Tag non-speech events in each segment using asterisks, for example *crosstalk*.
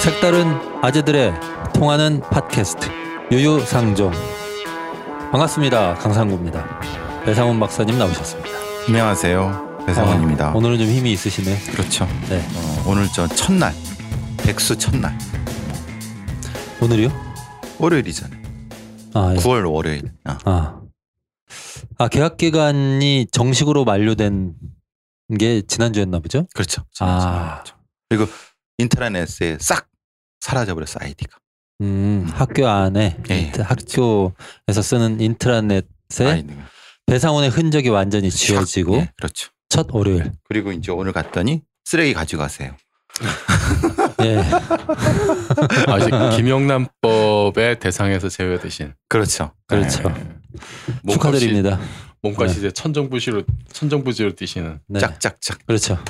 색다른 아재들의 통하는 팟캐스트 유유상종 반갑습니다 강상구입니다 배상훈 박사님 나오셨습니다 안녕하세요. 배상원입니다. 아, 오늘은 좀 힘이 있으시네 그렇죠. 네 어, 오늘 저 첫날, 백수 첫날, 오늘이요 월요일이잖아요. 아, 예. 9월 월요일. 아, 아. 아 계약 기간이 정식으로 만료된 게 지난주였나 보죠 그렇죠. 아. 그리고 인터넷에 싹 사라져 버렸어 아이디가. 음, 학교 안에 예, 인트- 학교에서 쓰는 인트라넷에 아이디가. 배상훈의 흔적이 완전히 지워지고 예, 그렇죠. 첫 월요일 그리고 이제 오늘 갔더니 쓰레기 가지고 가세요. *laughs* 예. *laughs* 아직 김영란법의 대상에서 제외되신 그렇죠. 그렇죠. 네. 축하드립니다 몸값이 네. 이제 천정부시로 천정부지로 뛰시는 네. 짝짝짝. 그렇죠 어,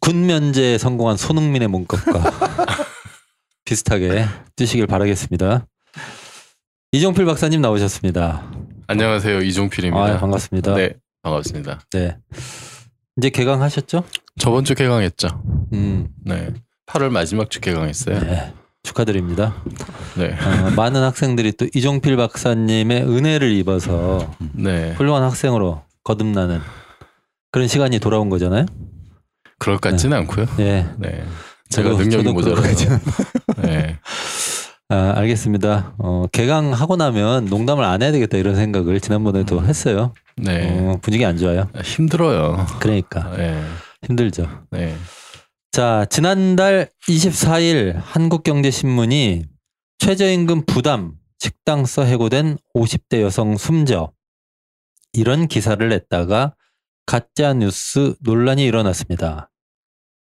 군 면제에 성공한 손흥민의 몸값과 *laughs* 비슷하게 뛰시길 바라겠습니다. 이종필 박사님 나오셨습니다. 안녕하세요 이종필입니다. 아, 반갑습니다. 네. 네 반갑습니다. 이제 개강하셨죠? 저번 주 개강했죠. 음, 네 8월 마지막 주 개강했어요. 네. 축하드립니다. 네. 어, 많은 학생들이 또 이종필 박사님의 은혜를 입어서 네. 훌륭한 학생으로 거듭나는 그런 시간이 돌아온 거잖아요. 그럴 것 같지는 않고요. 예. 네. 제가 저도- 능력이 모자라서. 네. *laughs* 아, 알겠습니다. 어, 개강하고 나면 농담을 안 해야 되겠다 이런 생각을 지난번에도 했어요. 네. 어, 분위기 안 좋아요. 아, 힘들어요. 그러니까 네. 힘들죠. 네. 자, 지난달 24일 한국경제신문이 최저임금 부담 식당서 해고된 50대 여성 숨져 이런 기사를 냈다가 가짜 뉴스 논란이 일어났습니다.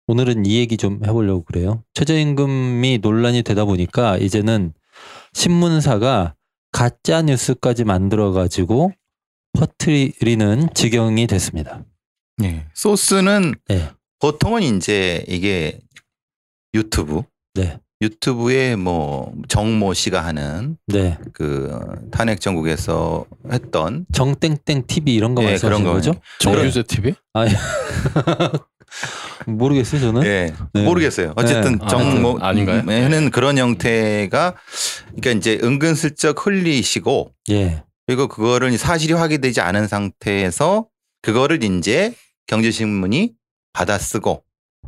오늘은 이 얘기 좀 해보려고 그래요. 최저임금이 논란이 되다 보니까 이제는 신문사가 가짜 뉴스까지 만들어 가지고 퍼뜨리는 지경이 됐습니다. 예. 소스는 네, 보통은 이제 이게 유튜브, 네, 유튜브에 뭐 정모 씨가 하는 네. 그 탄핵 정국에서 했던 정땡땡 TV 이런 거 예, 말씀하시는 그런 거죠? 거. 정규제 TV? 아, 예. *laughs* 모르겠어요, 저는. 예, 네. 모르겠어요. 어쨌든 네. 정모 아, 아닌가요? 는 그런 형태가 그러니까 이제 은근슬쩍 흘리시고 예. 그리고 그거를 사실이 확인되지 않은 상태에서 그거를 이제 경제신문이 받아쓰고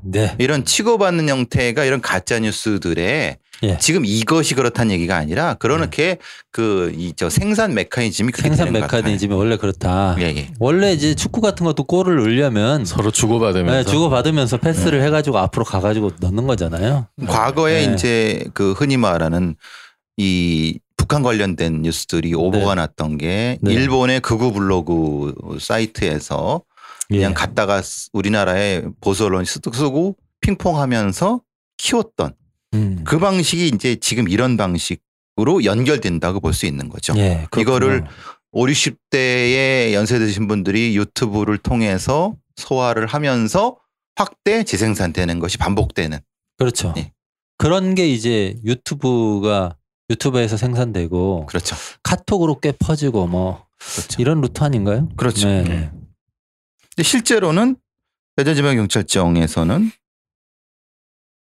네. 이런 치고받는 형태가 이런 가짜 뉴스들의 예. 지금 이것이 그렇다는 얘기가 아니라 그렇게 그이 저 생산 메커니즘이 생산. 메커니즘이 원래 그렇다. 예, 예. 원래 이제 축구 같은 것도 골을 넣으려면 서로 주고받으면서 네, 주고받으면서 패스를 해가지고 앞으로 가가지고 넣는 거잖아요. 과거에 네. 이제 그 흔히 말하는 이 북한 관련된 뉴스들이 오보가 났던 게 네. 일본의 극우 블로그 사이트에서 그냥 예. 갖다가 쓰- 우리나라의 보수 언론이 쓰- 쓰고 핑퐁하면서 키웠던 음. 그 방식이 이제 지금 이런 방식으로 연결된다고 볼 수 있는 거죠. 예. 이거를 5, 60대의 연세 드신 분들이 유튜브를 통해서 소화를 하면서 확대 재생산되는 것이 반복되는 그렇죠. 예. 그런 게 이제 유튜브가 유튜브에서 생산되고 그렇죠. 카톡으로 꽤 퍼지고 뭐 그렇죠. 이런 루트 아닌가요? 그렇죠. 네. 네. 근데 실제로는 대전지방경찰청에서는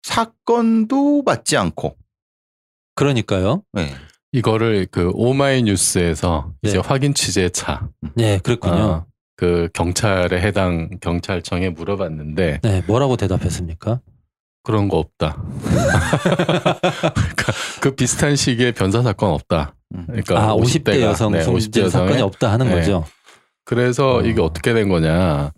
사건도 맞지 않고 그러니까요. 네. 이거를 그 오마이뉴스에서 네. 이제 확인 취재차 네, 그렇군요. 어, 그 경찰에 해당 경찰청에 물어봤는데 네, 뭐라고 대답했습니까? 그런 거 없다. 그러니까 그 비슷한 시기에 변사 사건 없다. 음. 그러니까 아, 50대 50대가, 여성 네, 숨진 50대 사건이 없다 하는 네. 거죠. 그래서 어. 이게 어떻게 된 거냐.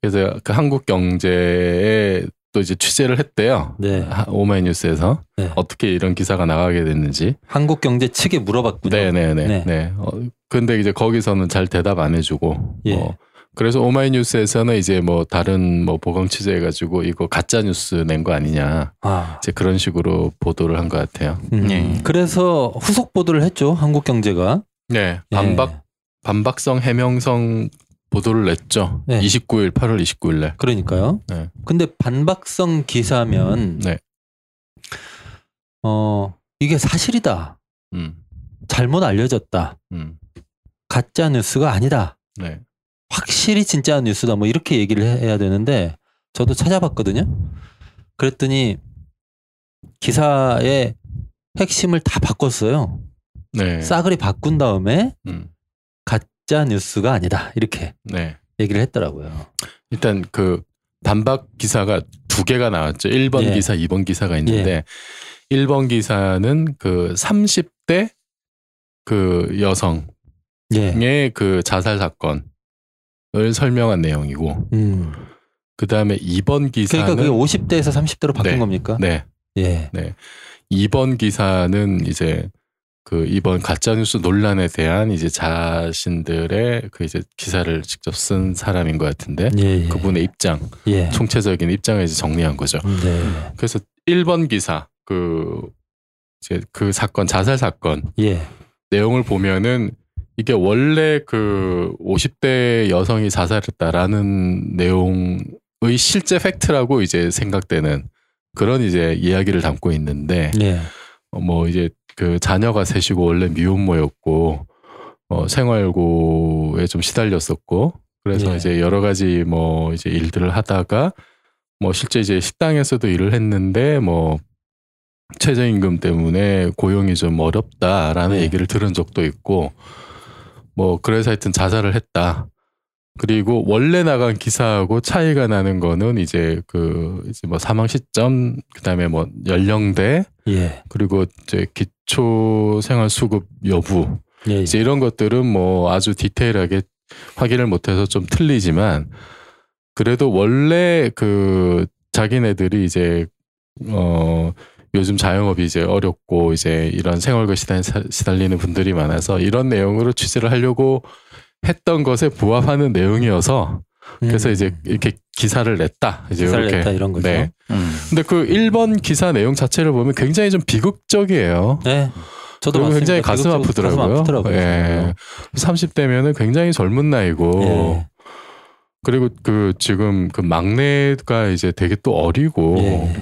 그래서 그 한국 경제에 또 이제 취재를 했대요. 네. 하- 오마이뉴스에서 네. 어떻게 이런 기사가 나가게 됐는지. 한국 경제 측에 물어봤군요. 네네네. 네. 네. 어, 근데 이제 거기서는 잘 대답 안 해주고. 예. 어, 그래서 오마이뉴스에서는 이제 뭐 다른 뭐 보강 취재해가지고 이거 가짜 뉴스 낸 거 아니냐. 아, 이제 그런 식으로 보도를 한 것 같아요. 음, 예. 그래서 후속 보도를 했죠. 한국 경제가. 네. 예. 반박 반박성 해명성 보도를 냈죠. 네. 29일 8월 29일 날. 그러니까요. 네. 근데 반박성 기사면 네. 어 이게 사실이다. 음. 잘못 알려졌다. 음. 가짜 뉴스가 아니다. 네. 확실히 진짜 뉴스다. 뭐 이렇게 얘기를 해- 해야 되는데 저도 찾아봤거든요. 그랬더니 기사의 핵심을 다 바꿨어요. 네. 싸그리 바꾼 다음에 음. 가짜 뉴스가 아니다 이렇게 네. 얘기를 했더라고요. 일단 그 반박 기사가 두 개가 나왔죠. 1번 예. 기사, 2번 기사가 있는데 1번 기사는 그 30대 그 여성의 예. 그 자살 사건을 설명한 내용이고 음. 그다음에 2번 기사는 그러니까 그게 50대에서 30대로 바뀐 네. 겁니까? 네. 예. 2번 기사는 이제 그 이번 가짜 뉴스 논란에 대한 이제 자신들의 그 이제 기사를 직접 쓴 사람인 것 같은데 예. 예. 그분의 입장, 예. 총체적인 입장을 이제 정리한 거죠. 네. 그래서 1번 기사 그 이제 그 사건 자살 사건 예. 내용을 보면은 이게 원래 그 50대 여성이 자살했다라는 내용의 실제 팩트라고 이제 생각되는 그런 이제 이야기를 담고 있는데 예. 어, 뭐 이제 그 자녀가 셋이고 원래 미혼모였고 어 생활고에 좀 시달렸었고 그래서 예. 이제 여러 가지 뭐 이제 일들을 하다가 뭐 실제 이제 식당에서도 일을 했는데 뭐 최저임금 때문에 고용이 좀 어렵다라는 네. 얘기를 들은 적도 있고 뭐 그래서 하여튼 자살을 했다. 그리고 원래 나간 기사하고 차이가 나는 거는 이제 그 이제 뭐 사망 시점 그다음에 뭐 연령대 예. 그리고 이제 기 초 생활 수급 여부 예. 이제 이런 것들은 뭐 아주 디테일하게 확인을 못해서 좀 틀리지만 그래도 원래 그 자기네들이 이제 어 요즘 자영업이 이제 어렵고 이제 이런 생활과 시달, 시달리는 분들이 많아서 이런 내용으로 취재를 하려고 했던 것에 부합하는 내용이어서 그래서 음. 이제 이렇게 기사를 냈다 이제 기사를 이렇게 냈다 이런 거죠. 네. 음. 근데 그 1번 기사 내용 자체를 보면 굉장히 좀 비극적이에요. 네. 저도 그리고 맞습니다. 굉장히 가슴 아프더라고요. 가슴 아프더라고요. 예. 30대면은 굉장히 젊은 나이고 예. 그리고 그 지금 그 막내가 이제 되게 또 어리고 예.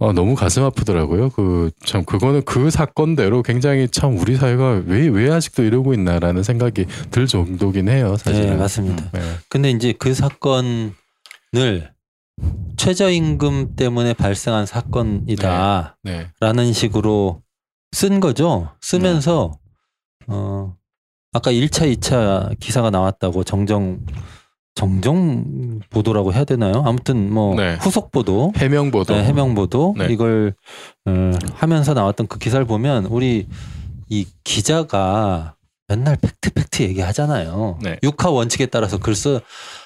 아, 너무 가슴 아프더라고요. 그 참 그거는 그 사건대로 굉장히 참 우리 사회가 왜 왜 아직도 이러고 있나라는 생각이 들 정도긴 해요. 사실은. 네, 맞습니다. 네. 근데 이제 그 사건을 최저임금 때문에 발생한 사건이다라는 네. 식으로 쓴 거죠. 쓰면서 어 아까 1차, 2차 기사가 나왔다고 정정 정정 보도라고 해야 되나요? 아무튼 뭐 네. 후속 보도 해명 보도. 네, 해명 보도 네. 이걸 어, 하면서 나왔던 그 기사를 보면 우리 이 기자가 맨날 팩트 팩트 얘기하잖아요. 네. 육하 원칙에 따라서 글 써,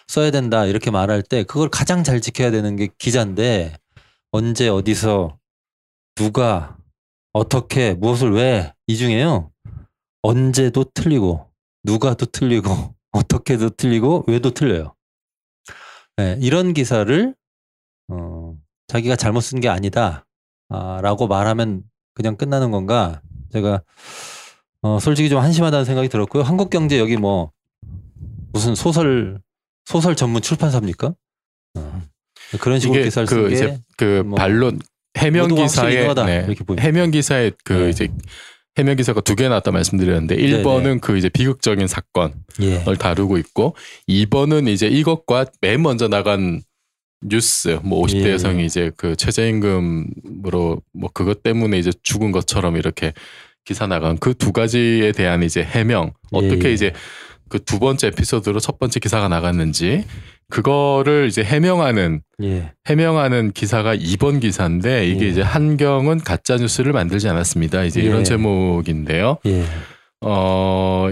써야 된다 이렇게 말할 때 그걸 가장 잘 지켜야 되는 게 기자인데 언제 어디서 누가 어떻게 무엇을 왜 이 중에요 언제도 틀리고 누가도 틀리고 어떻게도 틀리고 왜도 틀려요. 네, 이런 기사를 어, 자기가 잘못 쓴 게 아니다. 아, 라고 말하면 그냥 끝나는 건가? 제가 어, 솔직히 좀 한심하다는 생각이 들었고요. 한국경제 여기 뭐 무슨 소설 소설 전문 출판사입니까? 어, 그런 식으로 기사를 그 쓴게 이제 그뭐 반론 해명 이거다, 네. 해명 기사에 그 네. 이제 해명 기사가 두 개 나왔다 말씀드렸는데 네, 1번은 그 이제 비극적인 사건을 예. 다루고 있고 2번은 이제 이것과 맨 먼저 나간 뉴스 뭐 50대 예. 여성이 이제 그 최저임금으로 뭐 그것 때문에 이제 죽은 것처럼 이렇게 기사 나간 그 두 가지에 대한 이제 해명 어떻게 예. 이제 그 두 번째 에피소드로 첫 번째 기사가 나갔는지 그거를 이제 해명하는 예. 해명하는 기사가 2번 기사인데 이게 예. 이제 한경은 가짜 뉴스를 만들지 않았습니다. 이제 예. 이런 제목인데요. 예. 어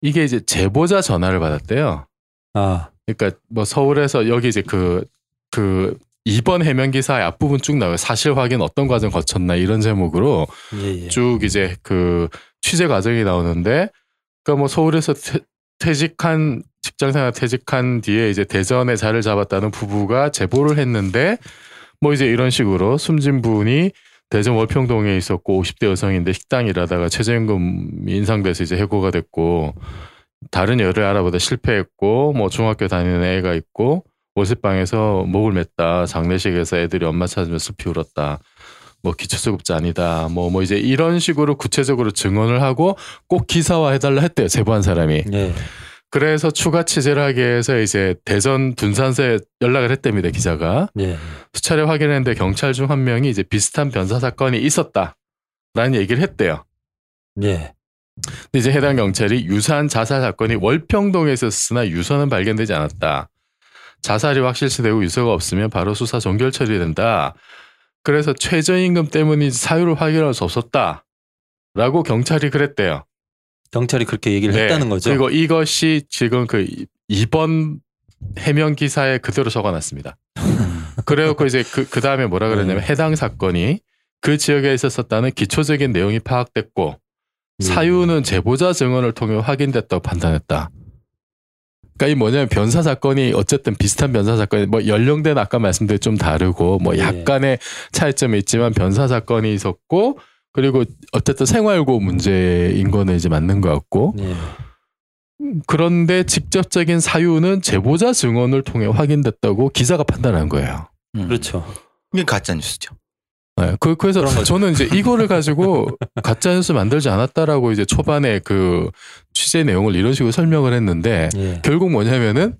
이게 이제 제보자 전화를 받았대요. 아, 그러니까 뭐 서울에서 여기 이제 그그 2번 해명 기사의 앞부분 쭉 나와요. 사실 확인 어떤 과정 거쳤나 이런 제목으로 예, 예. 쭉 이제 그 취재 과정이 나오는데 그러니까 뭐 서울에서 퇴, 퇴직한 직장생활 퇴직한 뒤에 이제 대전에 자리를 잡았다는 부부가 제보를 했는데 뭐 이제 이런 식으로 숨진 분이 대전 월평동에 있었고 50대 여성인데 식당 일하다가 최저임금이 인상돼서 이제 해고가 됐고 다른 여를 알아보다 실패했고 뭐 중학교 다니는 애가 있고 월세방에서 목을 맸다. 장례식에서 애들이 엄마 찾으면 슬피 울었다. 뭐 기초수급자 아니다. 뭐뭐 이제 이런 식으로 구체적으로 증언을 하고 꼭 기사화 해달라 했대요. 제보한 사람이. 예. 그래서 추가 취재를 하기 위해서 이제 대전 분산서에 연락을 했답니다 기자가 예. 수차례 확인했는데 경찰 중 한 명이 이제 비슷한 변사 사건이 있었다라는 얘기를 했대요. 예. 근데 이제 해당 경찰이 유사한 자살 사건이 월평동에 있었으나 유서는 발견되지 않았다. 자살이 확실시되고 유서가 없으면 바로 수사 종결 처리된다. 그래서 최저임금 때문인지 사유를 확인할 수 없었다. 라고 경찰이 그랬대요. 경찰이 그렇게 얘기를 네. 했다는 거죠. 그리고 이것이 지금 그 이번 해명 기사에 그대로 적어놨습니다. *laughs* 그래갖고 이제 그, 그 다음에 뭐라 그랬냐면 네. 해당 사건이 그 지역에 있었었다는 기초적인 내용이 파악됐고 예. 사유는 제보자 증언을 통해 확인됐다고 판단했다. 그러니까 이 뭐냐면 변사 사건이 어쨌든 비슷한 변사 사건이 뭐 연령대는 아까 말씀드린 좀 다르고 뭐 예. 약간의 차이점이 있지만 변사 사건이 있었고 그리고 어쨌든 생활고 문제인 거는 이제 맞는 것 같고 예. 그런데 직접적인 사유는 제보자 증언을 통해 확인됐다고 기자가 판단한 거예요. 음. 그렇죠. 이게 가짜 뉴스죠. 네, 그, 그래서. 저는 이제 *laughs* 이거를 가지고 가짜뉴스 만들지 않았다라고 이제 초반에 그 취재 내용을 이런 식으로 설명을 했는데 예. 결국 뭐냐면은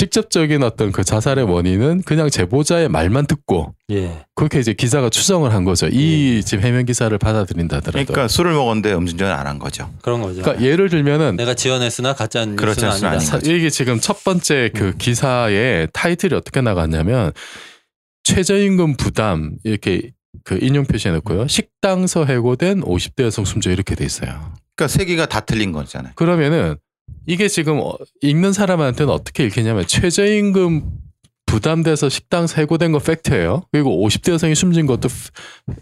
직접적인 어떤 그 자살의 원인은 그냥 제보자의 말만 듣고 예. 그렇게 이제 기자가 추정을 한 거죠. 이 예. 지금 해명 기사를 받아들인다 하더라도. 그러니까 술을 먹었는데 음주운전을 안한 거죠. 그런 거죠. 그러니까 예를 들면은 내가 지어냈으나 가짜 뉴스는 그렇지 아니다. 않습니다. 사- 이게 지금 첫 번째 그 음. 기사의 타이틀이 어떻게 나갔냐면 최저임금 부담 이렇게 그 인용 표시해 놓고요. 식당서 해고된 50대 여성 숨져 이렇게 돼 있어요. 그러니까 세 개가 다 틀린 거잖아요. 그러면은 이게 지금 어- 읽는 사람한테는 어떻게 읽히냐면 최저임금 부담돼서 식당 해고된 거 팩트예요. 그리고 50대 여성이 숨진 것도 프-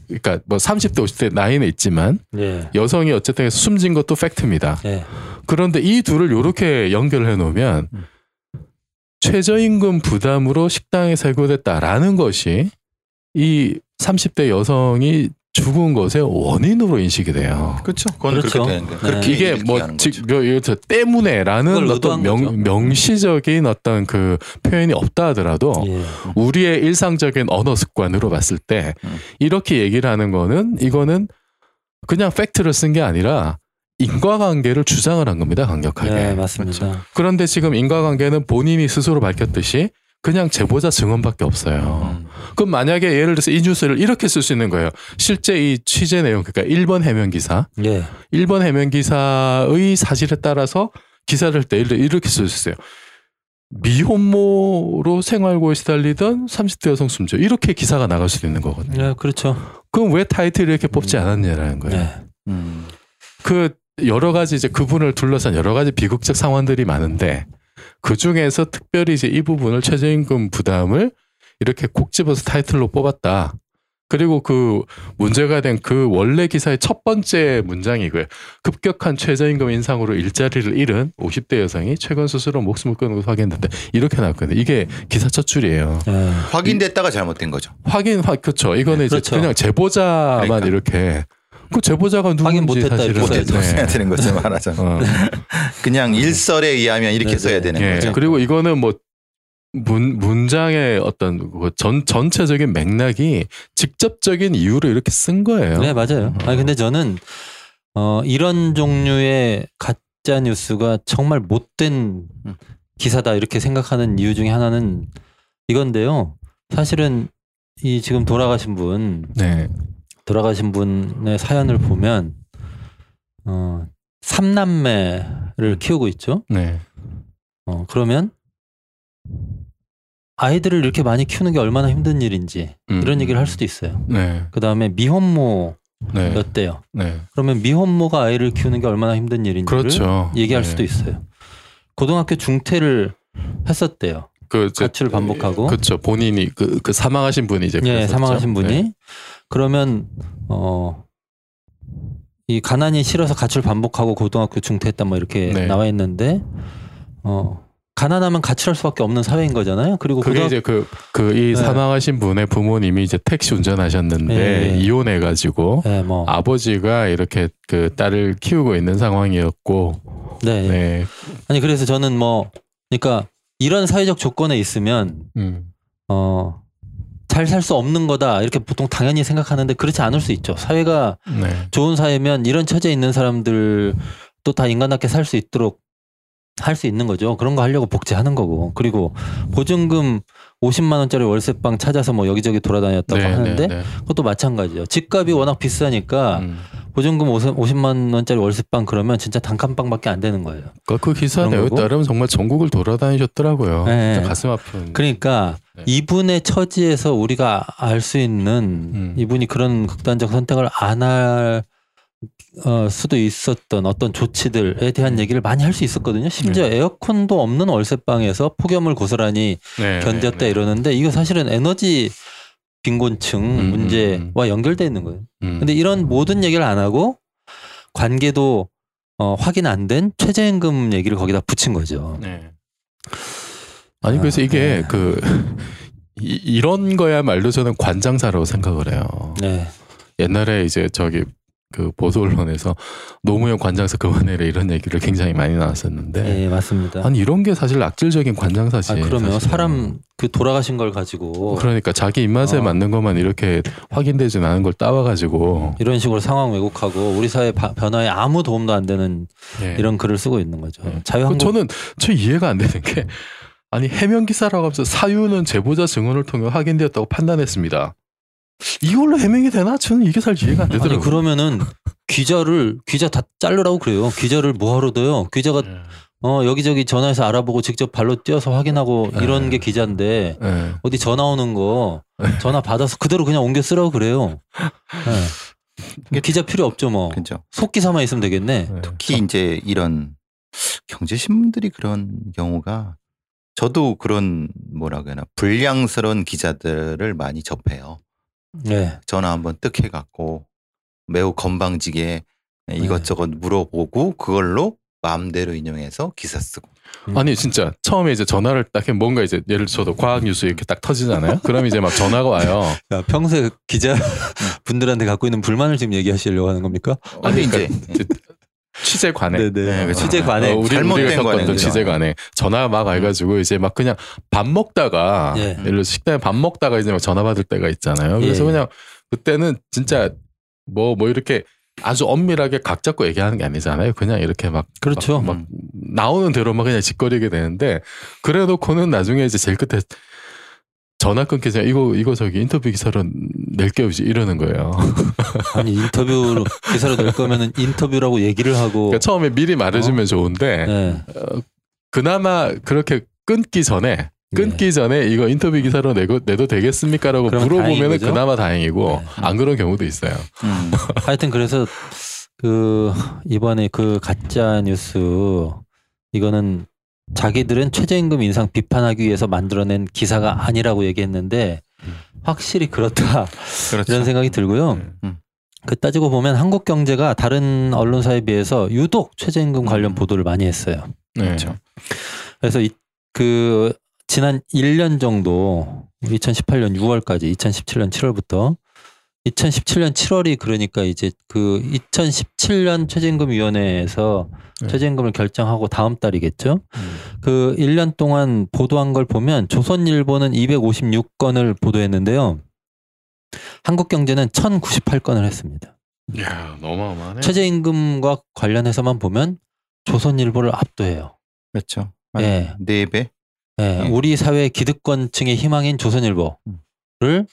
그러니까 뭐 30대 50대 나이는 있지만 예. 여성이 어쨌든 숨진 것도 팩트입니다. 예. 그런데 이 둘을 이렇게 연결해 놓으면 음. 최저임금 부담으로 식당에 해고됐다라는 것이 이 30대 여성이 죽은 것의 원인으로 인식이 돼요. 그렇죠. 그건 그렇죠. 그렇게 되는 거예요. 네. 그렇게 이게 뭐 얘기하는 즉 거죠. 뭐 예를 들어 때문에라는 어떤. 명, 명시적인 어떤 그 표현이 없다 하더라도 예. 우리의 일상적인 언어 습관으로 봤을 때 음. 이렇게 얘기를 하는 거는 이거는 그냥 팩트를 쓴 게 아니라 인과관계를 주장을 한 겁니다 강력하게. 네, 맞습니다. 그렇죠. 그런데 지금 인과관계는 본인이 스스로 밝혔듯이 그냥 제보자 증언밖에 없어요. 음. 그럼 만약에 예를 들어서 이 뉴스를 이렇게 쓸 수 있는 거예요. 실제 이 취재 내용 그러니까 1번 해명 기사, 예. 1번 해명 기사의 사실에 따라서 기사를 할때 이렇게 쓸 수 있어요. 미혼모로 생활고에 시달리던 30대 여성 숨져 이렇게 기사가 나갈 수도 있는 거거든요. 예, 그렇죠. 그럼 왜 타이틀을 이렇게 뽑지 음. 않았냐라는 거예요. 예. 음. 그 여러 가지 이제 그분을 둘러싼 여러 가지 비극적 상황들이 많은데 그 중에서 특별히 이제 이 부분을 최저임금 부담을 이렇게 콕 집어서 타이틀로 뽑았다. 그리고 그 문제가 된 그 원래 기사의 첫 번째 문장이고요. 급격한 최저임금 인상으로 일자리를 잃은 50대 여성이 최근 스스로 목숨을 끊은 것을 확인했는데 이렇게 나왔거든요. 이게 기사 첫 줄이에요. 예. 확인됐다가 잘못된 거죠. 확인, 확 그렇죠. 이거는 이제 그렇죠. 그냥 제보자만 그러니까. 이렇게 그 제보자가 누군지 확인 못했다 사실은 써야죠. 써야 되는 거죠 말하자면. 어. 그냥 일설에 의하면 이렇게 네네. 써야 되는 예. 거죠. 그리고 이거는 뭐 문, 문장의 어떤 그 전, 전체적인 맥락이 직접적인 이유로 이렇게 쓴 거예요. 네, 맞아요. 어. 아니 근데 저는 어 이런 종류의 가짜 뉴스가 정말 못된 음. 기사다 이렇게 생각하는 이유 중에 하나는 이건데요. 사실은 이 지금 돌아가신 분 네. 돌아가신 분의 사연을 보면 어 삼남매를 키우고 있죠. 네. 어 그러면 아이들을 이렇게 많이 키우는 게 얼마나 힘든 일인지 음. 이런 얘기를 할 수도 있어요. 네. 그 다음에 미혼모였대요. 네. 네. 그러면 미혼모가 아이를 키우는 게 얼마나 힘든 일인지를 그렇죠. 얘기할 네. 수도 있어요. 고등학교 중퇴를 했었대요. 그 저- 가출을 반복하고. 그렇죠. 본인이 그, 그 사망하신 분이 이제 예. 사망하신 분이 네. 그러면 어. 이 가난이 싫어서 가출 반복하고 고등학교 중퇴했다 뭐 이렇게 네. 나와 있는데 어 가난하면 가출할 수밖에 없는 사회인 거잖아요. 그리고 그게 고등학... 이제 그 그이 네. 사망하신 분의 부모님이 이제 택시 운전하셨는데 예, 예. 이혼해 가지고 네, 뭐 아버지가 이렇게 그 딸을 키우고 있는 상황이었고 네. 네. 아니 그래서 저는 뭐 그러니까 이런 사회적 조건에 있으면 음. 어, 잘 살 수 없는 거다. 이렇게 보통 당연히 생각하는데 그렇지 않을 수 있죠. 사회가 네. 좋은 사회면 이런 처지에 있는 사람들도 다 인간답게 살 수 있도록 할 수 있는 거죠. 그런 거 하려고 복제하는 거고. 그리고 보증금 50만 원짜리 월세방 찾아서 뭐 여기저기 돌아다녔다고 하는데 네. 그것도 마찬가지예요. 집값이 워낙 비싸니까 음. 보증금 50만 원짜리 월세방 그러면 진짜 단칸방밖에 안 되는 거예요. 그, 그 기사 내용에. 따르면 정말 전국을 돌아다니셨더라고요. 네. 가슴 아픈. 그러니까 네. 이분의 처지에서 우리가 알 수 있는 음. 이분이 그런 극단적 선택을 안할 어, 수도 있었던 어떤 조치들에 대한 음. 얘기를 많이 할 수 있었거든요. 심지어 에어컨도 없는 월세방에서 폭염을 고스란히 네, 견뎠다 네, 네. 이러는데 이거 사실은 에너지 빈곤층 음, 문제와 연결돼 있는 거예요. 음. 근데 이런 모든 얘기를 안 하고 관계도 어, 확인 안 된 최저임금 얘기를 거기다 붙인 거죠. 네. 아니 아, 그래서 이게 네. 그 이, 이런 거야말로 저는 관장사라고 생각을 해요. 네. 옛날에 이제 저기 그 보수 언론에서 노무현 관장사 그만해라 이런 얘기를 굉장히 많이 나왔었는데 네, 맞습니다. 아니 이런 게 사실 악질적인 관장사지. 아, 그러면 사실은. 사람 그 돌아가신 걸 가지고 그러니까 자기 입맛에 어. 맞는 것만 이렇게 확인되진 않은 걸 따와가지고 이런 식으로 상황 왜곡하고 우리 사회 바- 변화에 아무 도움도 안 되는 예. 이런 글을 쓰고 있는 거죠. 예. 그 자유한국 저는 저 이해가 안 되는 게 아니 해명 기사라고 하면서 사유는 제보자 증언을 통해 확인되었다고 판단했습니다. 이걸로 해명이 되나? 저는 이게 잘 이해가 안 되더라고요. 아니 그러면은 기자를 기자 다 자르라고 그래요. 기자를 뭐하러 둬요? 기자가 예. 어 여기저기 전화해서 알아보고 직접 발로 뛰어서 확인하고 이런 네. 게 기자인데 예. 어디 전화 오는 거 전화 받아서 그대로 그냥 옮겨 쓰라고 그래요. 네. 기자 필요 없죠 뭐. 그죠. 속기사만 있으면 되겠네. 예. 특히 이제 이런 경제 신문들이 그런 경우가 저도 그런 뭐라 그러나 불량스러운 기자들을 많이 접해요. 네. 전화 한번 뜩 해 갖고 매우 건방지게 네. 이것저것 물어보고 그걸로 마음대로 인용해서 기사 쓰고. 아니 진짜 처음에 이제 전화를 딱 해 뭔가 이제 예를 들어서 과학 뉴스 이렇게 딱 터지잖아요. 그럼 이제 막 전화가 와요. *laughs* 야, 평소에 기자 분들한테 갖고 있는 불만을 지금 얘기하시려고 하는 겁니까? 아니, 이제 취재 관에 네네. 네, 그렇죠. 취재 관에 어, 우리 잘못된 관행이죠. 취재 관에 전화 막 와가지고 이제 막 그냥 밥 먹다가 예. 예를 들어 식당에 밥 먹다가 이제 막 전화 받을 때가 있잖아요. 그래서 예. 그냥 그때는 진짜 뭐뭐 이렇게 아주 엄밀하게 각 잡고 얘기하는 게 아니잖아요. 그냥 이렇게 막 그렇죠. 막, 막 나오는 대로만 그냥 짓거리게 되는데 그래놓고는 나중에 이제 제일 끝에 전화 끊기자 이거 이거 저기 인터뷰 기사로 낼게요 이제 이러는 거예요. *laughs* 아니 인터뷰 기사로 낼 거면은 인터뷰라고 얘기를 하고 그러니까 처음에 미리 말해주면 좋은데 네. 어, 그나마 그렇게 끊기 전에 끊기 네. 전에 이거 인터뷰 기사로 내고 내도 되겠습니까라고 물어보면? 그나마 다행이고 네. 안 그런 경우도 있어요. 음. 하여튼 그래서 그 이번에 그 가짜 뉴스 이거는 자기들은 최저임금 인상 비판하기 위해서 만들어낸 기사가 아니라고 얘기했는데 음. 확실히 그렇다 그렇죠. 이런 생각이 들고요. 음. 그 따지고 보면 한국 경제가 다른 언론사에 비해서 유독 최저임금 관련 음. 보도를 많이 했어요. 네. 그렇죠. 그래서 이, 그 지난 1년 정도 2018년 6월까지 2017년 7월부터 2017년 7월이 그러니까 이제 그 2017년 최저임금위원회에서 네. 최저임금을 결정하고 다음 달이겠죠. 음. 그 1년 동안 보도한 걸 보면 조선일보는 256건을 보도했는데요. 한국경제는 1098건을 했습니다. 이야 너무 어마하네. 최저임금과 관련해서만 보면 조선일보를 압도해요. 그렇죠. 예. 네 배. 예, 예. 우리 사회 기득권층의 희망인 조선일보를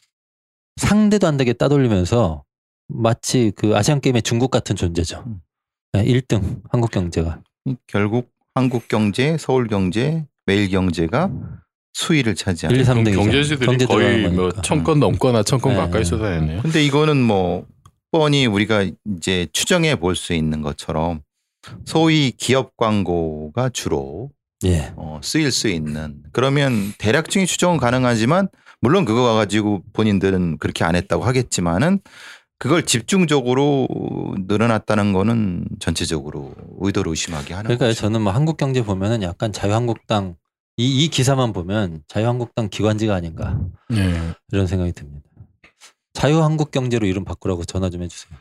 상대도 안 되게 따돌리면서 마치 그 아시안 게임의 중국 같은 존재죠. 음. 예, 1등 한국 경제가. 결국 한국 경제, 서울 경제, 매일 경제가 수위를 1, 차지하는. 2, 3등이죠. 경제지들이 거의 뭐천건 넘거나 천건 네. 가까이 쏟아냈네요. 근데 이거는 뭐 뻔히 우리가 이제 추정해 볼 수 있는 것처럼 소위 기업 광고가 주로 예. 어, 쓰일 수 있는 그러면 대략적인 추정은 가능하지만 물론 그거 가지고 본인들은 그렇게 안 했다고 하겠지만은 그걸 집중적으로 늘어났다는 거는 전체적으로 의도를 의심하게 하는 그러니까 거죠. 저는 뭐 한국 경제 보면은 약간 자유한국당 이, 이 기사만 보면 자유한국당 기관지가 아닌가 예. 이런 생각이 듭니다. 자유한국 경제로 이름 바꾸라고 전화 좀 해주세요.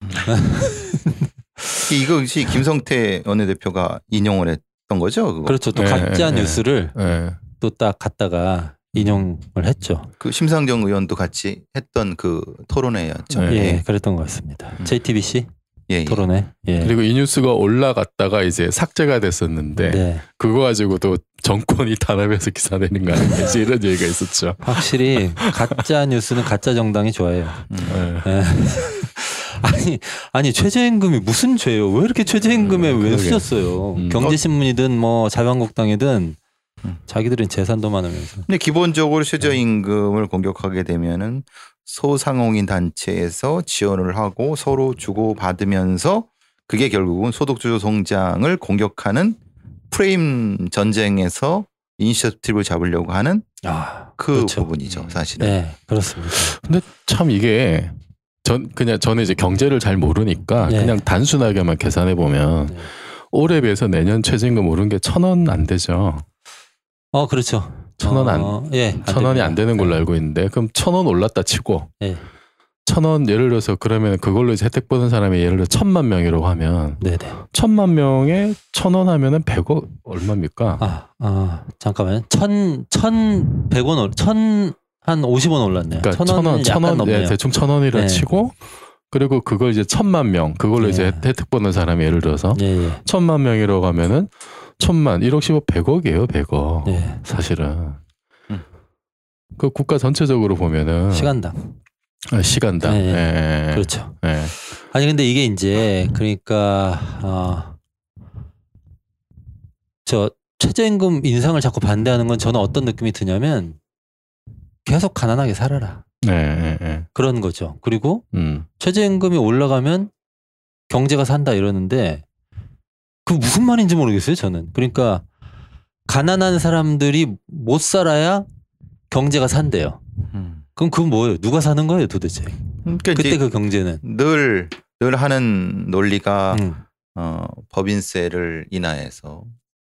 *laughs* 이것이 김성태 원내대표가 인용을 했던 거죠. 그거. 그렇죠. 또 예, 가짜 예, 뉴스를 예. 또딱 갖다가 인용을 했죠. 그 심상정 의원도 같이 했던 그 토론회였죠. 네. 예, 그랬던 것 같습니다. 음. JTBC 예, 예. 토론회. 예. 그리고 이 뉴스가 올라갔다가 이제 삭제가 됐었는데 네. 그거 가지고도 정권이 단합해서 기사 내는 거 아니겠지 이런 얘기가 있었죠. *laughs* 확실히 가짜 뉴스는 가짜 정당이 좋아해요. 네. 예. *laughs* 아니 아니 최저임금이 무슨 죄예요? 왜 이렇게 최저임금에 음, 왜 그러게. 쓰셨어요? 음. 경제신문이든 뭐 자유한국당이든 음. 자기들은 재산도 많으면서. 근데 기본적으로 최저임금을 공격하게 되면은 소상공인 단체에서 지원을 하고 서로 주고 받으면서 그게 결국은 소득주도 성장을 공격하는 프레임 전쟁에서 이니셔티브를 잡으려고 하는 아, 그 그렇죠. 부분이죠, 음. 사실은. 네, 그렇습니다. 근데 참 이게 전 그냥 저는 이제 경제를 잘 모르니까 네. 그냥 단순하게만 계산해 보면 네. 올해 비해서 내년 최저임금 오른 게 천 원 안 되죠. 어, 그렇죠. 천 원 안, 어, 예, 안 천 원이 됩니다. 안 되는 걸로 알고 있는데 그럼 천 원 올랐다 치고 예. 천원 예를 들어서 그러면 그걸로 이제 혜택 받은 사람이 예를 들어 천만 명이라고 하면 네, 네. 천만 명에 천 원 하면은 백억 얼마입니까? 아, 아, 잠깐만요. 천, 천, 백 원, 올- 천, 한 오십 원 올랐네요. 그러니까 천천 원, 원은 천 약간 원, 예. 대충 천 원이라 네. 치고 그리고 그걸 이제 천만 명 그걸로 네. 이제 혜택 받는 사람이 예를 들어서 예, 예. 천만 명이라고 하면은 천만 1억 10억 100억이에요 100억 예. 사실은 음. 그 국가 전체적으로 보면은 시간당. 아, 시간당 네. 예, 예. 그렇죠. 예. 아니 근데 이게 이제 그러니까 어, 저 최저임금 인상을 자꾸 반대하는 건 저는 어떤 느낌이 드냐면 계속 가난하게 살아라 예, 예, 예. 그런 거죠. 그리고 음. 최저임금이 올라가면 경제가 산다 이러는데 그 무슨 말인지 모르겠어요. 저는 그러니까 가난한 사람들이 못 살아야 경제가 산대요. 음. 그럼 그건 뭐예요? 누가 사는 거예요, 도대체? 그러니까 그때 그 경제는. 늘, 늘 하는 논리가 음. 어, 법인세를 인하해서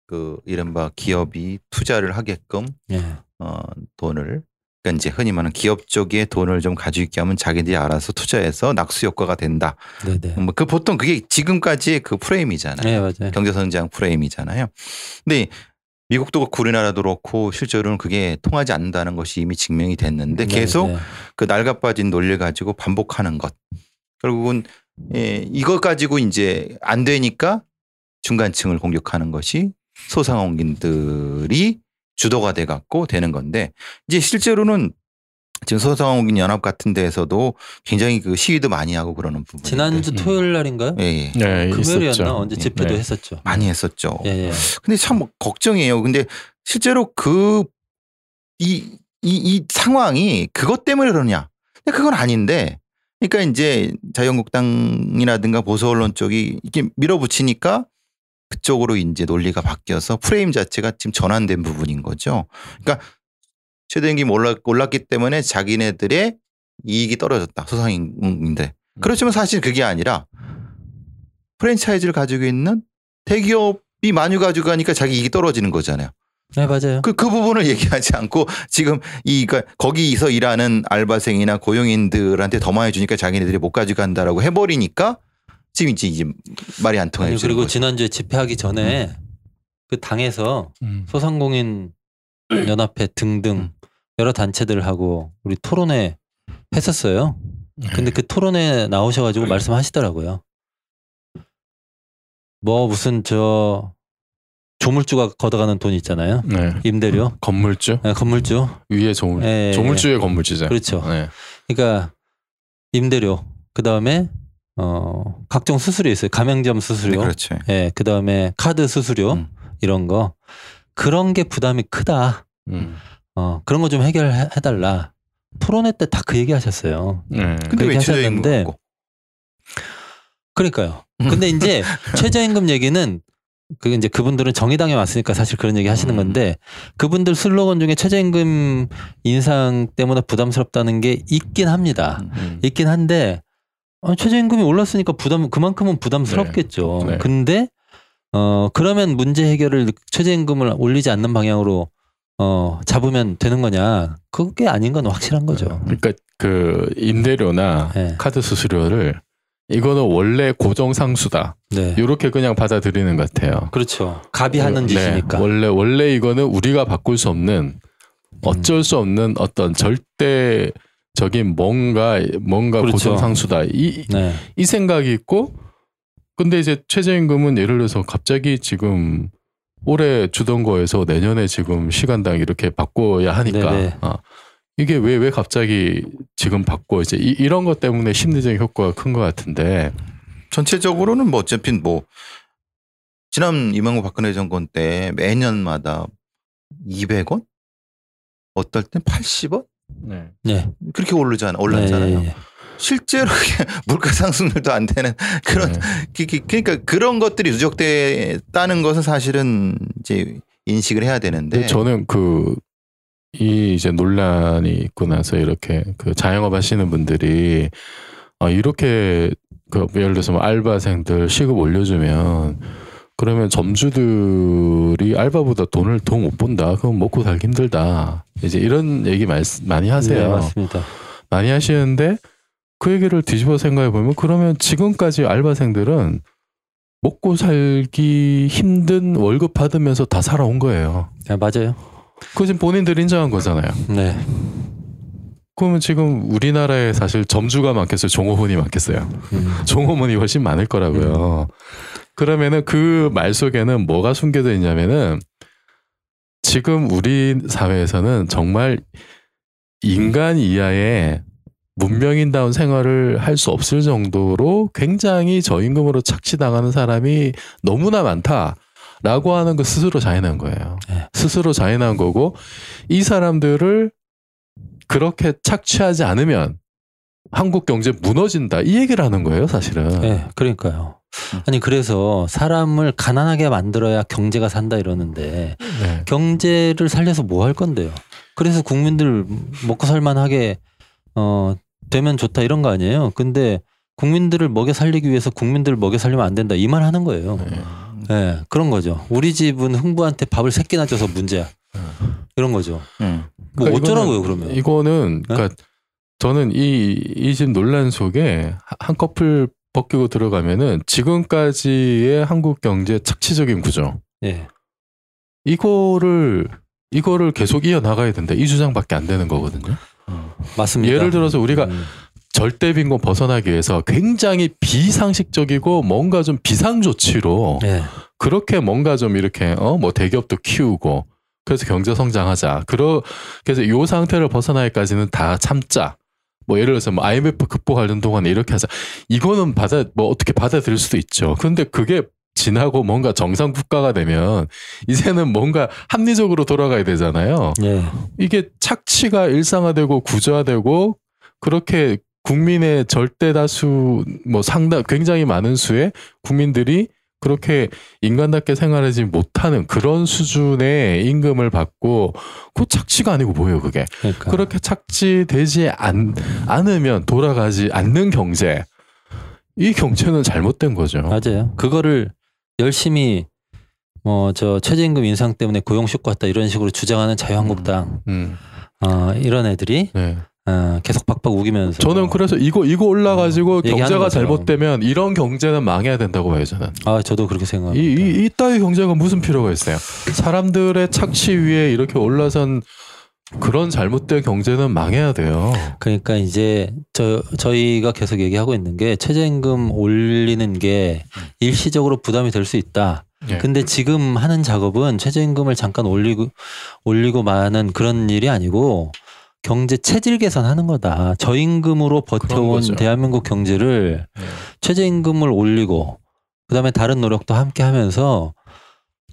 그 이른바 기업이 투자를 하게끔 예. 어, 돈을 그러니까 이제 흔히 말하는 기업 쪽에 돈을 좀 가지고 있게 하면 자기들이 알아서 투자해서 낙수 효과가 된다. 네네. 뭐그 보통 그게 지금까지의 그 프레임이잖아요. 네 맞아요. 경제 성장 프레임이잖아요. 근데 미국도 그렇고 우리나라도 그렇고 실제로는 그게 통하지 않는다는 것이 이미 증명이 됐는데 네, 계속 네. 그 낡아빠진 논리를 가지고 반복하는 것. 결국은 예, 이것 가지고 이제 안 되니까 중간층을 공격하는 것이 소상공인들이 주도가 돼 갖고 되는 건데 이제 실제로는 지금 소상공인 연합 같은 데에서도 굉장히 그 시위도 많이 하고 그러는 부분. 지난주 음. 토요일 날인가요? 예, 예. 네, 금요일이었나 있었죠. 언제 집회도 네. 했었죠. 많이 했었죠. 예, 예. 근데 참 걱정이에요. 근데 실제로 그, 이, 이, 이 상황이 그것 때문에 그러냐. 근데 그건 아닌데. 그러니까 이제 자유한국당이라든가 보수 언론 쪽이 이렇게 밀어붙이니까 그쪽으로 이제 논리가 바뀌어서 프레임 자체가 지금 전환된 부분인 거죠. 그러니까 최대임금이 올랐, 올랐기 때문에 자기네들의 이익이 떨어졌다. 소상인인데. 그렇지만 사실 그게 아니라 프랜차이즈를 가지고 있는 대기업이 많이 가지고 가니까 자기 이익이 떨어지는 거잖아요. 네 맞아요. 그, 그 부분을 얘기하지 않고 지금 이, 그러니까 거기서 일하는 알바생이나 고용인들한테 더 많이 주니까 자기네들이 못 가지고 간다라고 해버리니까 지금 이제, 이제 말이 안 통해요. 그리고 지난주에 집회하기 전에 그 당에서 음. 소상공인 연합회 등등 음. 여러 단체들하고 우리 토론회 했었어요. 근데 그 토론회 나오셔가지고 말씀하시더라고요. 뭐 무슨 저 조물주가 걷어가는 돈 있잖아요. 네. 임대료, 건물주 네, 건물주. 위에 조물 예, 예, 조물주의 건물주죠. 그렇죠. 네. 그러니까 임대료, 그 다음에 어 각종 수수료 있어요. 가맹점 수수료, 그렇죠. 예, 그 다음에 카드 수수료 음. 이런 거 그런 게 부담이 크다. 음. 어 그런 거 좀 해결해 달라. 토론회 때 다 그 얘기 하셨어요. 네. 근데 왜 그렇게 최저임금 하셨는데 갖고? 그러니까요. 음. 근데 이제 *laughs* 최저임금 얘기는 그 이제 그분들은 정의당에 왔으니까 사실 그런 얘기 하시는 음. 건데 그분들 슬로건 중에 최저임금 인상 때문에 부담스럽다는 게 있긴 합니다. 음. 음. 있긴 한데 어, 최저임금이 올랐으니까 부담 그만큼은 부담스럽겠죠. 네. 네. 근데 어 그러면 문제 해결을 최저임금을 올리지 않는 방향으로 어 잡으면 되는 거냐? 그게 아닌 건 확실한 거죠. 그러니까 그 임대료나 네. 카드 수수료를 이거는 원래 고정 상수다. 네. 이렇게 그냥 받아들이는 것 같아요. 그렇죠. 갑이 하는 네. 짓이니까. 원래 원래 이거는 우리가 바꿀 수 없는 어쩔 수 없는 어떤 절대 적인 뭔가 뭔가 그렇죠. 고정 상수다. 이, 네. 이 생각이 있고 근데 이제 최저임금은 예를 들어서 갑자기 지금 올해 주던 거에서 내년에 지금 시간당 이렇게 바꿔야 하니까 네네. 어, 이게 왜 왜 갑자기 지금 바꿔 이제 이, 이런 것 때문에 심리적인 효과가 큰 것 같은데 전체적으로는 뭐 어차피 뭐 지난 이명박 박근혜 정권 때 매년마다 200원 어떨 땐 80원 네. 그렇게 오르잖아 올랐잖아요. 네. 실제로 *laughs* 물가 상승률도 안 되는 그런 네. 그러니까 그런 것들이 누적됐다는 것은 사실은 이제 인식을 해야 되는데 저는 그 이 이제 논란이 있고 나서 이렇게 그 자영업 하시는 분들이 아 이렇게 그 예를 들어서 뭐 알바생들 시급 올려주면 그러면 점주들이 알바보다 돈을 더 못 본다. 그럼 먹고 살기 힘들다. 이제 이런 얘기 말씀 많이 하세요. 네, 맞습니다. 많이 하시는데 그 얘기를 뒤집어 생각해 보면 그러면 지금까지 알바생들은 먹고 살기 힘든 월급 받으면서 다 살아온 거예요. 네, 맞아요. 그거 지금 본인들이 인정한 거잖아요. 네. 그러면 지금 우리나라에 사실 점주가 많겠어요? 종업원이 많겠어요? 음. 종업원이 훨씬 많을 거라고요. 그러면은 그 말 속에는 뭐가 숨겨져 있냐면은 지금 우리 사회에서는 정말 인간 이하의 문명인다운 생활을 할 수 없을 정도로 굉장히 저임금으로 착취당하는 사람이 너무나 많다 라고 하는 거 스스로 자인한 거예요. 네. 스스로 자인한 거고 이 사람들을 그렇게 착취하지 않으면 한국 경제 무너진다 이 얘기를 하는 거예요 사실은. 네, 그러니까요. 음. 아니 그래서 사람을 가난하게 만들어야 경제가 산다 이러는데 네. 경제를 살려서 뭐 할 건데요? 그래서 국민들 먹고 살만하게 어 되면 좋다 이런 거 아니에요? 근데 국민들을 먹여 살리기 위해서 국민들을 먹여 살리면 안 된다 이 말 하는 거예요. 네. 네, 그런 거죠. 우리 집은 흥부한테 밥을 세 끼나 줘서 문제야. 이런 거죠. 음. 뭐 그러니까 어쩌라고요 이거는- 그러면? 이거는 그러니까 저는 이 이 집 논란 속에 한 커플 벗기고 들어가면은 지금까지의 한국 경제 착취적인 구조 예, 이거를 이거를 계속 이어 나가야 된다 이 주장밖에 안 되는 거거든요. 맞습니다. 예를 들어서 우리가 음, 절대 빈곤 벗어나기 위해서 굉장히 비상식적이고 뭔가 좀 비상 조치로 예, 그렇게 뭔가 좀 이렇게 어뭐 대기업도 키우고 그래서 경제 성장하자. 그러 그래서 이 상태를 벗어나기까지는 다 참자. 뭐 예를 들어서 뭐 IMF 극복하는 동안에 이렇게 하자. 이거는 받아 뭐 어떻게 받아들일 수도 있죠. 근데 그게 지나고 뭔가 정상 국가가 되면 이제는 뭔가 합리적으로 돌아가야 되잖아요. 예, 이게 착취가 일상화되고 구조화되고 그렇게 국민의 절대 다수 뭐 상당 굉장히 많은 수의 국민들이 그렇게 인간답게 생활하지 못하는 그런 수준의 임금을 받고 그 착취가 아니고 뭐예요 그게 그러니까 그렇게 착취되지 않, 않으면 돌아가지 않는 경제 이 경제는 잘못된 거죠. 맞아요. 그거를 열심히 뭐 저 최저임금 인상 때문에 고용 쇼크 왔다 이런 식으로 주장하는 자유한국당 음, 어, 이런 애들이 네. 어, 계속 박박 우기면서 저는 그래서 이거 이거 올라가지고 어, 경제가. 잘못되면 이런 경제는 망해야 된다고 봐요 저는. 아 저도 그렇게 이, 생각합니다. 이, 이 따위 경제가 무슨 필요가 있어요? 사람들의 착취 위에 이렇게 올라선 그런 잘못된 경제는 망해야 돼요. 그러니까 이제 저 저희가 계속 얘기하고 있는 게 최저임금 올리는 게 일시적으로 부담이 될 수 있다. 예. 근데 지금 하는 작업은 최저임금을 잠깐 올리고 올리고 마는 그런 일이 아니고 경제 체질 개선하는 거다. 저임금으로 버텨온. 대한민국 경제를 예. 최저임금을 올리고 그다음에 다른 노력도 함께 하면서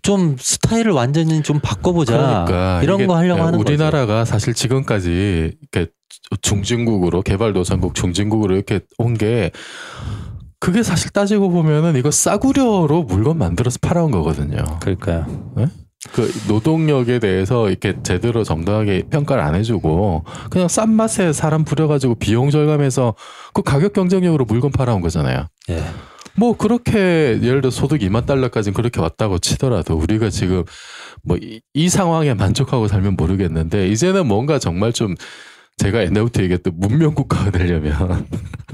좀 스타일을 완전히 좀 바꿔보자. 그러니까 이런 거 하려고 하는. 우리나라가 사실 지금까지 이렇게 중진국으로 개발도상국 중진국으로 이렇게 온 게 그게 사실 따지고 보면은 이거 싸구려로 물건 만들어서 팔아온 거거든요. 그러니까요. 그 노동력에 대해서 이렇게 제대로 정당하게 평가를 안 해주고 그냥 싼 맛에 사람 부려가지고 비용 절감해서 그 가격 경쟁력으로 물건 팔아온 거잖아요. 예. 뭐 그렇게 예를 들어 소득 2만 달러까지는 그렇게 왔다고 치더라도 우리가 지금 뭐이 상황에 만족하고 살면 모르겠는데 이제는 뭔가 정말 좀 제가 옛날부터 얘기했던 문명 국가가 되려면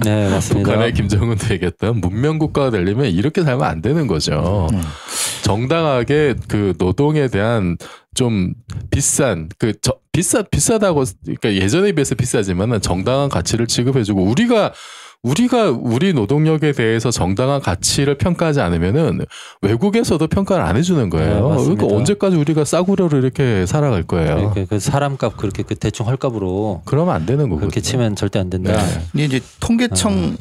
네, 맞습니다. 북한의 김정은도 얘기했던 문명 국가가 되려면 이렇게 살면 안 되는 거죠. 음. 정당하게 그 노동에 대한 좀 비싼 그 저, 비싸 비싸다고 그러니까 예전에 비해서 비싸지만은 정당한 가치를 지급해주고 우리가 우리가 우리 노동력에 대해서 정당한 가치를 평가하지 않으면은 외국에서도 평가를 안 해주는 네, 거예요. 맞습니다. 그러니까 언제까지 우리가 싸구려로 이렇게 살아갈 거예요. 이렇게 그 사람값 그렇게 그 대충 헐값으로 그러면 안 되는 거거든요. 그렇게 치면 절대 안 된다. 네. 이게 이제 통계청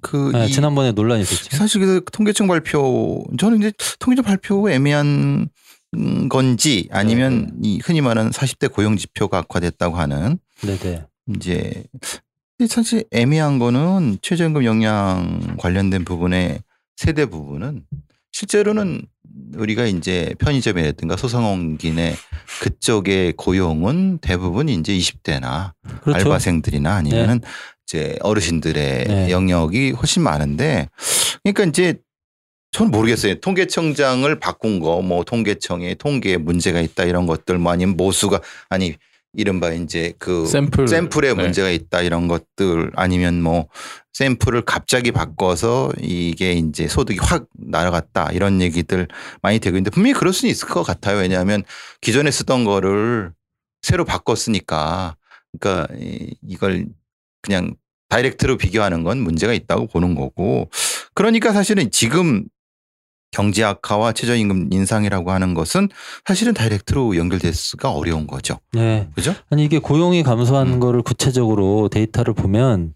그 네, 이- 지난번에 논란이 있었죠. 사실 그 통계청 발표 저는 이제 통계청 발표 애매한 음, 건지 아니면 이 흔히 말하는 40대 고용 지표가 악화됐다고 하는 네네. 이제 근데 사실 애매한 거는 최저임금 영향 관련된 부분의 세대 부분은 실제로는 우리가 이제 편의점이라든가 소상공인의 그쪽의 고용은 대부분 이제 20대나 그렇죠. 알바생들이나 아니면은 이제 어르신들의 네. 영역이 훨씬 많은데 그러니까 이제 저는 모르겠어요. 통계청장을 바꾼 거, 뭐 통계청에 통계에 문제가 있다 이런 것들, 뭐 아니면 모수가 아니 이른바 이제 그 샘플 샘플에 네. 문제가 있다 이런 것들 아니면 뭐 샘플을 갑자기 바꿔서 이게 이제 소득이 확 날아갔다 이런 얘기들 많이 되고 있는데 분명히 그럴 수는 있을 것 같아요. 왜냐하면 기존에 쓰던 거를 새로 바꿨으니까 그러니까 이- 이걸 그냥 다이렉트로 비교하는 건 문제가 있다고 보는 거고 그러니까 사실은 지금 경제 악화와 최저임금 인상이라고 하는 것은 사실은 다이렉트로 연결될 수가 어려운 거죠. 네. 그죠? 아니 이게 고용이 감소한 음. 거를 구체적으로 데이터를 보면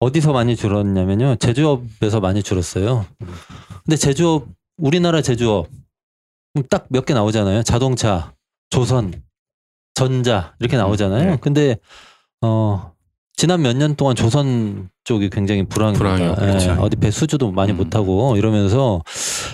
어디서 많이 줄었냐면요. 제조업에서 많이 줄었어요. 근데 제조업 우리나라 제조업 딱 몇 개 나오잖아요. 자동차, 조선, 전자 이렇게 나오잖아요. 네. 근데 어 지난 몇 년 동안 조선 쪽이 굉장히 불황입니다. 불황이요. 예, 그렇죠. 어디 배수주도 많이 음. 못 하고 이러면서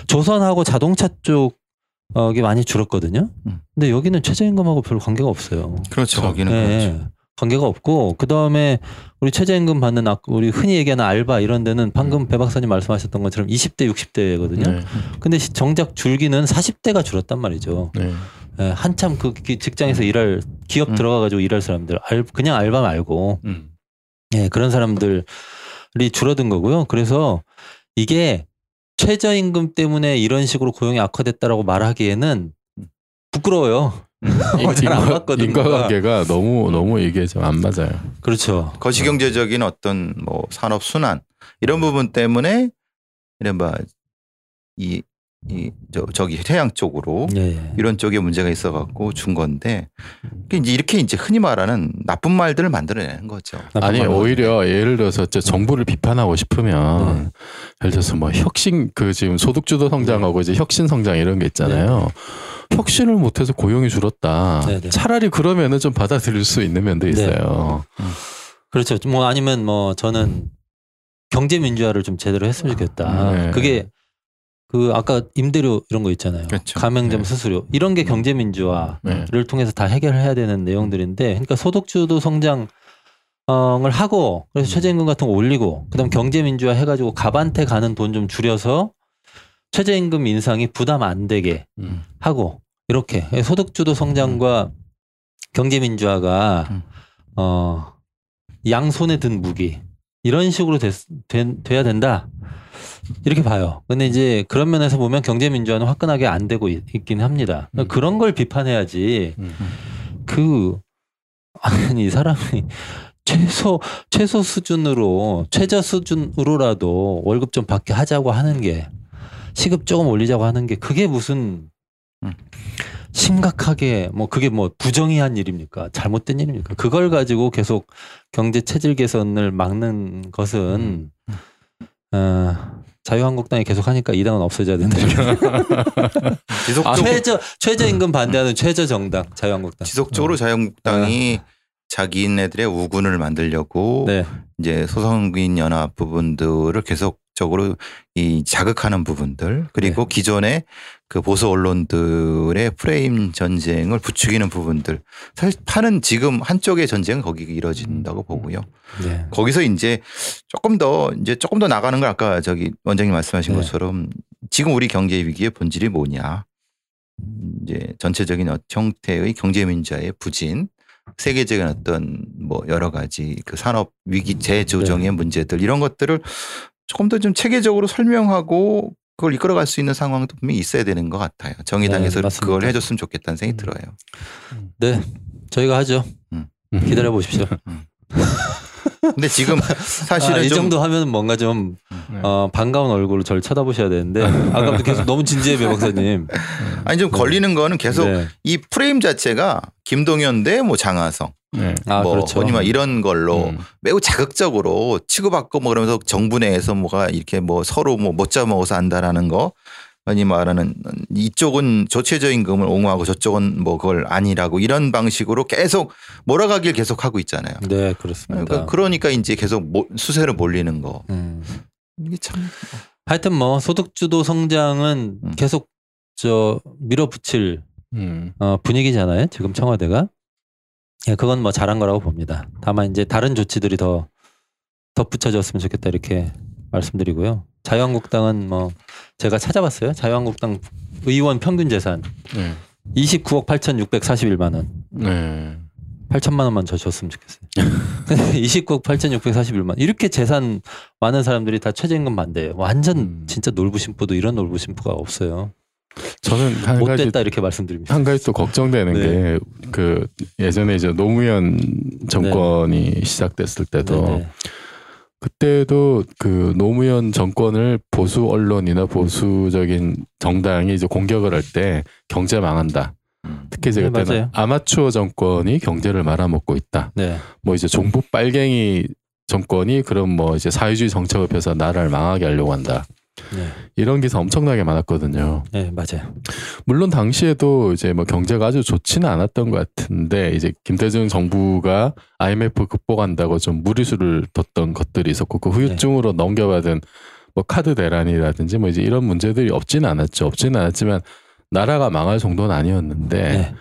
조선하고 자동차 쪽이 많이 줄었거든요. 음. 근데 여기는 최저임금하고 별로 관계가 없어요. 그렇죠. 거기는 네, 그렇죠. 관계가 없고 그 다음에 우리 최저임금 받는 아- 우리 흔히 얘기하는 알바 이런 데는 방금 배 박사님 말씀하셨던 것처럼 20대 60대거든요. 네. 근데 시- 정작 줄기는 40대가 줄었단 말이죠. 네. 예, 한참 그 기- 직장에서 일할 기업 음. 들어가가지고 일할 사람들 알, 그냥 알바 말고 음. 예, 그런 사람들이 줄어든 거고요. 그래서 이게 최저임금 때문에 이런 식으로 고용이 악화됐다라고 말하기에는 부끄러워요. *laughs* 인- 잘안 인과- 맞거든, 인과관계가 너무 너무 이게 좀 안 맞아요. 그렇죠. 거시경제적인 어떤 뭐 산업 순환 이런 부분 때문에 이른바 이, 이, 저, 저기 태양 쪽으로 예, 예. 이런 쪽에 문제가 있어 갖고 준 건데 이제 이렇게 이제 흔히 말하는 나쁜 말들을 만들어내는 거죠. 아니. 오히려 예를 들어서 저 정부를 비판하고 싶으면 네. 예를 들어서 뭐 혁신 그 지금 소득주도 성장하고 이제 혁신 성장 이런 게 있잖아요. 혁신을 못해서 고용이 줄었다. 네, 네. 차라리 그러면은 좀 받아들일 수 있는 면도 있어요. 그렇죠. 뭐 아니면 뭐 저는 경제 민주화를 좀 제대로 했으면 좋겠다. 네. 그게 그 아까 임대료 이런 거 있잖아요. 그렇죠. 가맹점 네. 수수료 이런 게 경제 민주화를 네. 통해서 다 해결해야 되는 내용들인데, 그러니까 소득주도 성장을 하고 그래서 음. 최저임금 같은 거 올리고 그다음 경제 민주화 해가지고 갑한테 가는 돈 좀 줄여서 최저임금 인상이 부담 안 되게 음. 하고 이렇게 소득주도 성장과 경제 민주화가 음. 어 양손에 든 무기 이런 식으로 됐, 된- 돼야 된다 이렇게 봐요. 근데 이제 그런 면에서 보면 경제 민주화는 화끈하게 안 되고 있, 긴 합니다. 음. 그런 걸 비판해야지 음. 그 아니 이 사람이 *laughs* 최소 최소 수준으로 최저 수준으로라도 월급 좀 받게 하자고 하는 게 시급 조금 올리자고 하는 게 그게 무슨 음. 심각하게 뭐 그게 뭐 부정의한 일입니까 잘못된 일입니까 그걸 가지고 계속 경제 체질 개선을 막는 것은 어, 자유한국당이 계속 하니까 이 당은 없어져야 된다. 지속적으로 최저 최저임금 반대하는 최저 정당 자유한국당. 지속적으로 자유한국당이 자기네들의 우군을 만들려고 네. 이제 소상공인 연합 부분들을 계속적으로 이 자극하는 부분들 그리고 기존의 그 보수 언론들의 프레임 전쟁을 부추기는 부분들 사실 파는 지금 한쪽의 전쟁은 거기 이뤄진다고 보고요. 네. 거기서 이제 조금 더 이제 조금 더 나가는 걸 아까 저기 원장님 말씀하신 네. 것처럼 지금 우리 경제 위기의 본질이 뭐냐 이제 전체적인 어- 형태의 경제 민주화의 부진 세계적인 어떤 뭐 여러 가지 그 산업 위기 재조정의 네. 문제들 이런 것들을 조금 더 좀 체계적으로 설명하고 그걸 이끌어갈 수 있는 상황도 분명히 있어야 되는 것 같아요. 정의당에서 네. 그걸 해줬으면 좋겠다는 생각이 음. 들어요. 네, 저희가 하죠. 음. 기다려 보십시오. *laughs* 근데 지금 사실은 아, 이좀 정도 하면 뭔가 좀 네. 어, 반가운 얼굴로 저를 쳐다보셔야 되는데 아까부터 계속 너무 진지해 배 박사님. *laughs* 아니 좀 걸리는 거는 계속 네. 이 프레임 자체가 김동연 대뭐 장하성 네. 아뭐 그렇죠. 아니면 이런 걸로 음. 매우 자극적으로 치고받고 뭐 그러면서 정부 내에서 뭐가 이렇게 뭐 서로 뭐 못 잡아먹어서 한다라는 거 아니 말하는 이쪽은 저체저임금을 옹호하고 저쪽은 뭐 그걸 아니라고 이런 방식으로 계속 몰아가길 계속 하고 있잖아요. 네 그렇습니다. 그러니까, 그러니까 이제 계속 모- 수세로 몰리는 거 음. 이게 참 하여튼 뭐 소득주도 성장은 음. 계속 저 밀어붙일 음. 어, 분위기잖아요. 지금 청와대가. 예, 그건 뭐 잘한 거라고 봅니다. 다만 이제 다른 조치들이 더 덧붙여졌으면 좋겠다 이렇게 말씀드리고요. 자유한국당은 뭐 제가 찾아봤어요. 자유한국당 의원 평균 재산 네. 29억 8,641만 원. 네. 8천만 원만 저 줬으면 좋겠어요. 근데 *laughs* 29억 8,641만 이렇게 재산 많은 사람들이 다 최저임금 반대예요. 완전 음. 진짜 놀부심부도 이런 놀부심부가 없어요. 저는 한 가지 못됐다 이렇게 말씀드립니다. 한 가지 또 걱정되는 네. 게그 예전에 이제 노무현 정권이 시작됐을 때도 네네. 그때도 그 노무현 정권을 보수 언론이나 보수적인 정당이 이제 공격을 할 때 경제 망한다. 음. 특히 이제 네, 그때는 맞아요. 아마추어 정권이 경제를 말아먹고 있다. 네. 뭐 이제 종북 빨갱이 정권이 그럼 뭐 이제 사회주의 정책을 펴서 나라를 망하게 하려고 한다. 네. 이런 기사 엄청나게 많았거든요. 네, 맞아요. 물론 당시에도 이제 뭐 경제가 아주 좋지는 않았던 것 같은데 이제 김대중 정부가 IMF 극복한다고 좀 무리수를 뒀던 것들이 있었고 그 후유증으로 넘겨받은 뭐 카드 대란이라든지 뭐 이제 이런 문제들이 없지는 않았죠. 없지는 않았지만 나라가 망할 정도는 아니었는데 네.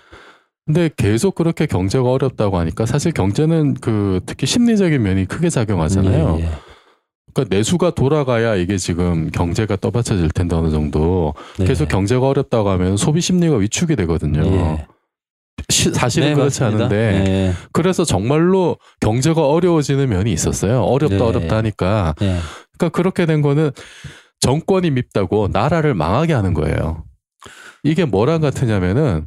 근데 계속 그렇게 경제가 어렵다고 하니까 사실 경제는 그 특히 심리적인 면이 크게 작용하잖아요. 예, 예. 그러니까 내수가 돌아가야 이게 지금 경제가 떠받쳐질 텐데 어느 정도 네. 계속 경제가 어렵다고 하면 소비 심리가 위축이 되거든요. 예. 시- 사실은 네, 그렇지 맞습니다. 않은데 네. 그래서 정말로 경제가 어려워지는 면이 있었어요. 어렵다 네. 어렵다 하니까 네. 그러니까 그렇게 된 거는 정권이 밉다고 나라를 망하게 하는 거예요. 이게 뭐랑 같으냐면은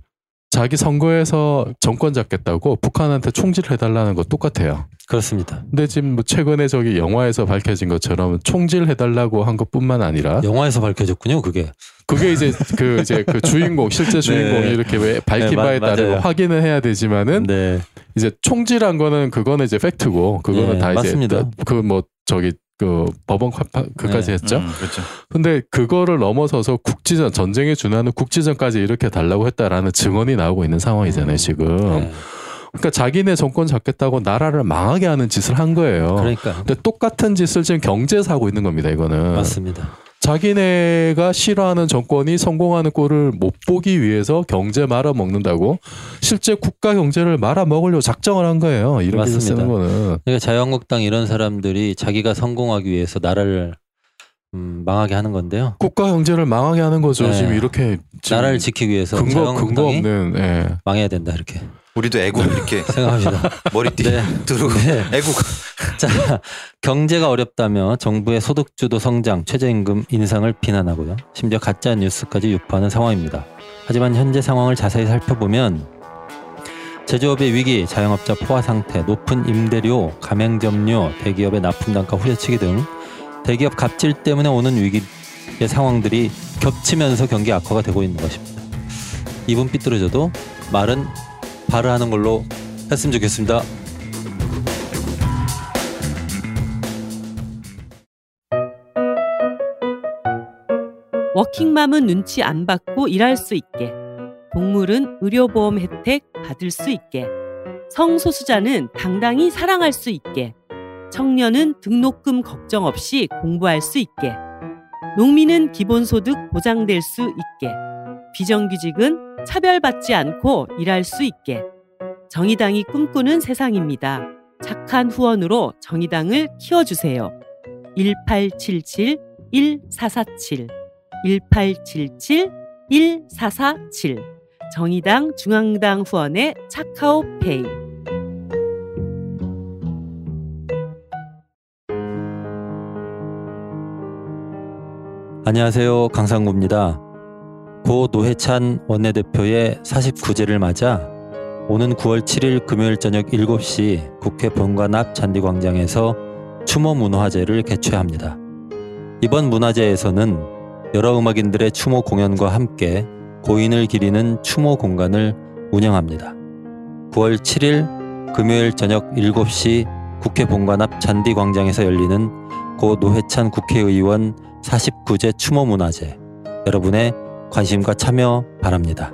자기 선거에서 정권 잡겠다고 북한한테 총질해 달라는 거 똑같아요. 그렇습니다. 근데 지금 뭐 최근에 저기 영화에서 밝혀진 것처럼 총질해 달라고 한 것뿐만 아니라 영화에서 밝혀졌군요, 그게. 그게 이제 그 이제 그 주인공 실제 주인공이 네. 이렇게 왜 밝힌 네, 마- 바에 따르고 맞아요. 확인을 해야 되지만은 네. 이제 총질한 거는 그거는 이제 팩트고 그거는 네, 다 이제 맞습니다. 그뭐 저기 그 법원 파- 그까지 네. 했죠. 음, 그렇죠. 근데 그거를 넘어서서 국지전 전쟁에 준하는 국지전까지 이렇게 달라고 했다라는 증언이 나오고 있는 상황이잖아요 지금. 네. 그러니까 자기네 정권 잡겠다고 나라를 망하게 하는 짓을 한 거예요. 그러니까 근데 똑같은 짓을 지금 경제에서 하고 있는 겁니다 이거는. 맞습니다. 자기네가 싫어하는 정권이 성공하는 꼴을 못 보기 위해서 경제 말아먹는다고 실제 국가 경제를 말아먹으려고 작정을 한 거예요. 기사 맞습니다. 쓰는 거는. 그러니까 자유한국당 이런 사람들이 자기가 성공하기 위해서 나라를 음, 망하게 하는 건데요. 국가 경제를 망하게 하는 거죠. 네. 지금 이렇게 지금 나라를 지키기 위해서 근거 근거 없는 예. 망해야 된다 이렇게 우리도 애국 이렇게 *laughs* 생각합니다. 머리띠 네. 두르고 네. 애국 *laughs* 자, 경제가 어렵다며 정부의 소득주도 성장, 최저임금 인상을 비난하고요. 심지어 가짜 뉴스까지 유포하는 상황입니다. 하지만 현재 상황을 자세히 살펴보면 제조업의 위기, 자영업자 포화 상태, 높은 임대료, 가맹점료, 대기업의 납품 단가 후려치기 등 대기업 갑질 때문에 오는 위기의 상황들이 겹치면서 경기 악화가 되고 있는 것입니다. 입은 삐뚤어져도 말은 바로 하는 걸로 했으면 좋겠습니다. 워킹맘은 눈치 안 받고 일할 수 있게, 동물은 의료보험 혜택 받을 수 있게, 성소수자는 당당히 사랑할 수 있게, 청년은 등록금 걱정 없이 공부할 수 있게, 농민은 기본소득 보장될 수 있게, 비정규직은 차별받지 않고 일할 수 있게, 정의당이 꿈꾸는 세상입니다. 착한 후원으로 정의당을 키워주세요. 1877 1447 1877 1447 정의당 중앙당 후원의 차카오페이 안녕하세요. 강상구입니다. 고 노회찬 원내대표의 49제를 맞아 오는 9월 7일 금요일 저녁 7시 국회 본관 앞 잔디광장에서 추모 문화제를 개최합니다. 이번 문화제에서는 여러 음악인들의 추모 공연과 함께 고인을 기리는 추모 공간을 운영합니다. 9월 7일 금요일 저녁 7시 국회 본관 앞 잔디광장에서 열리는 고 노회찬 국회의원 49제 추모 문화제 여러분의 관심과 참여 바랍니다.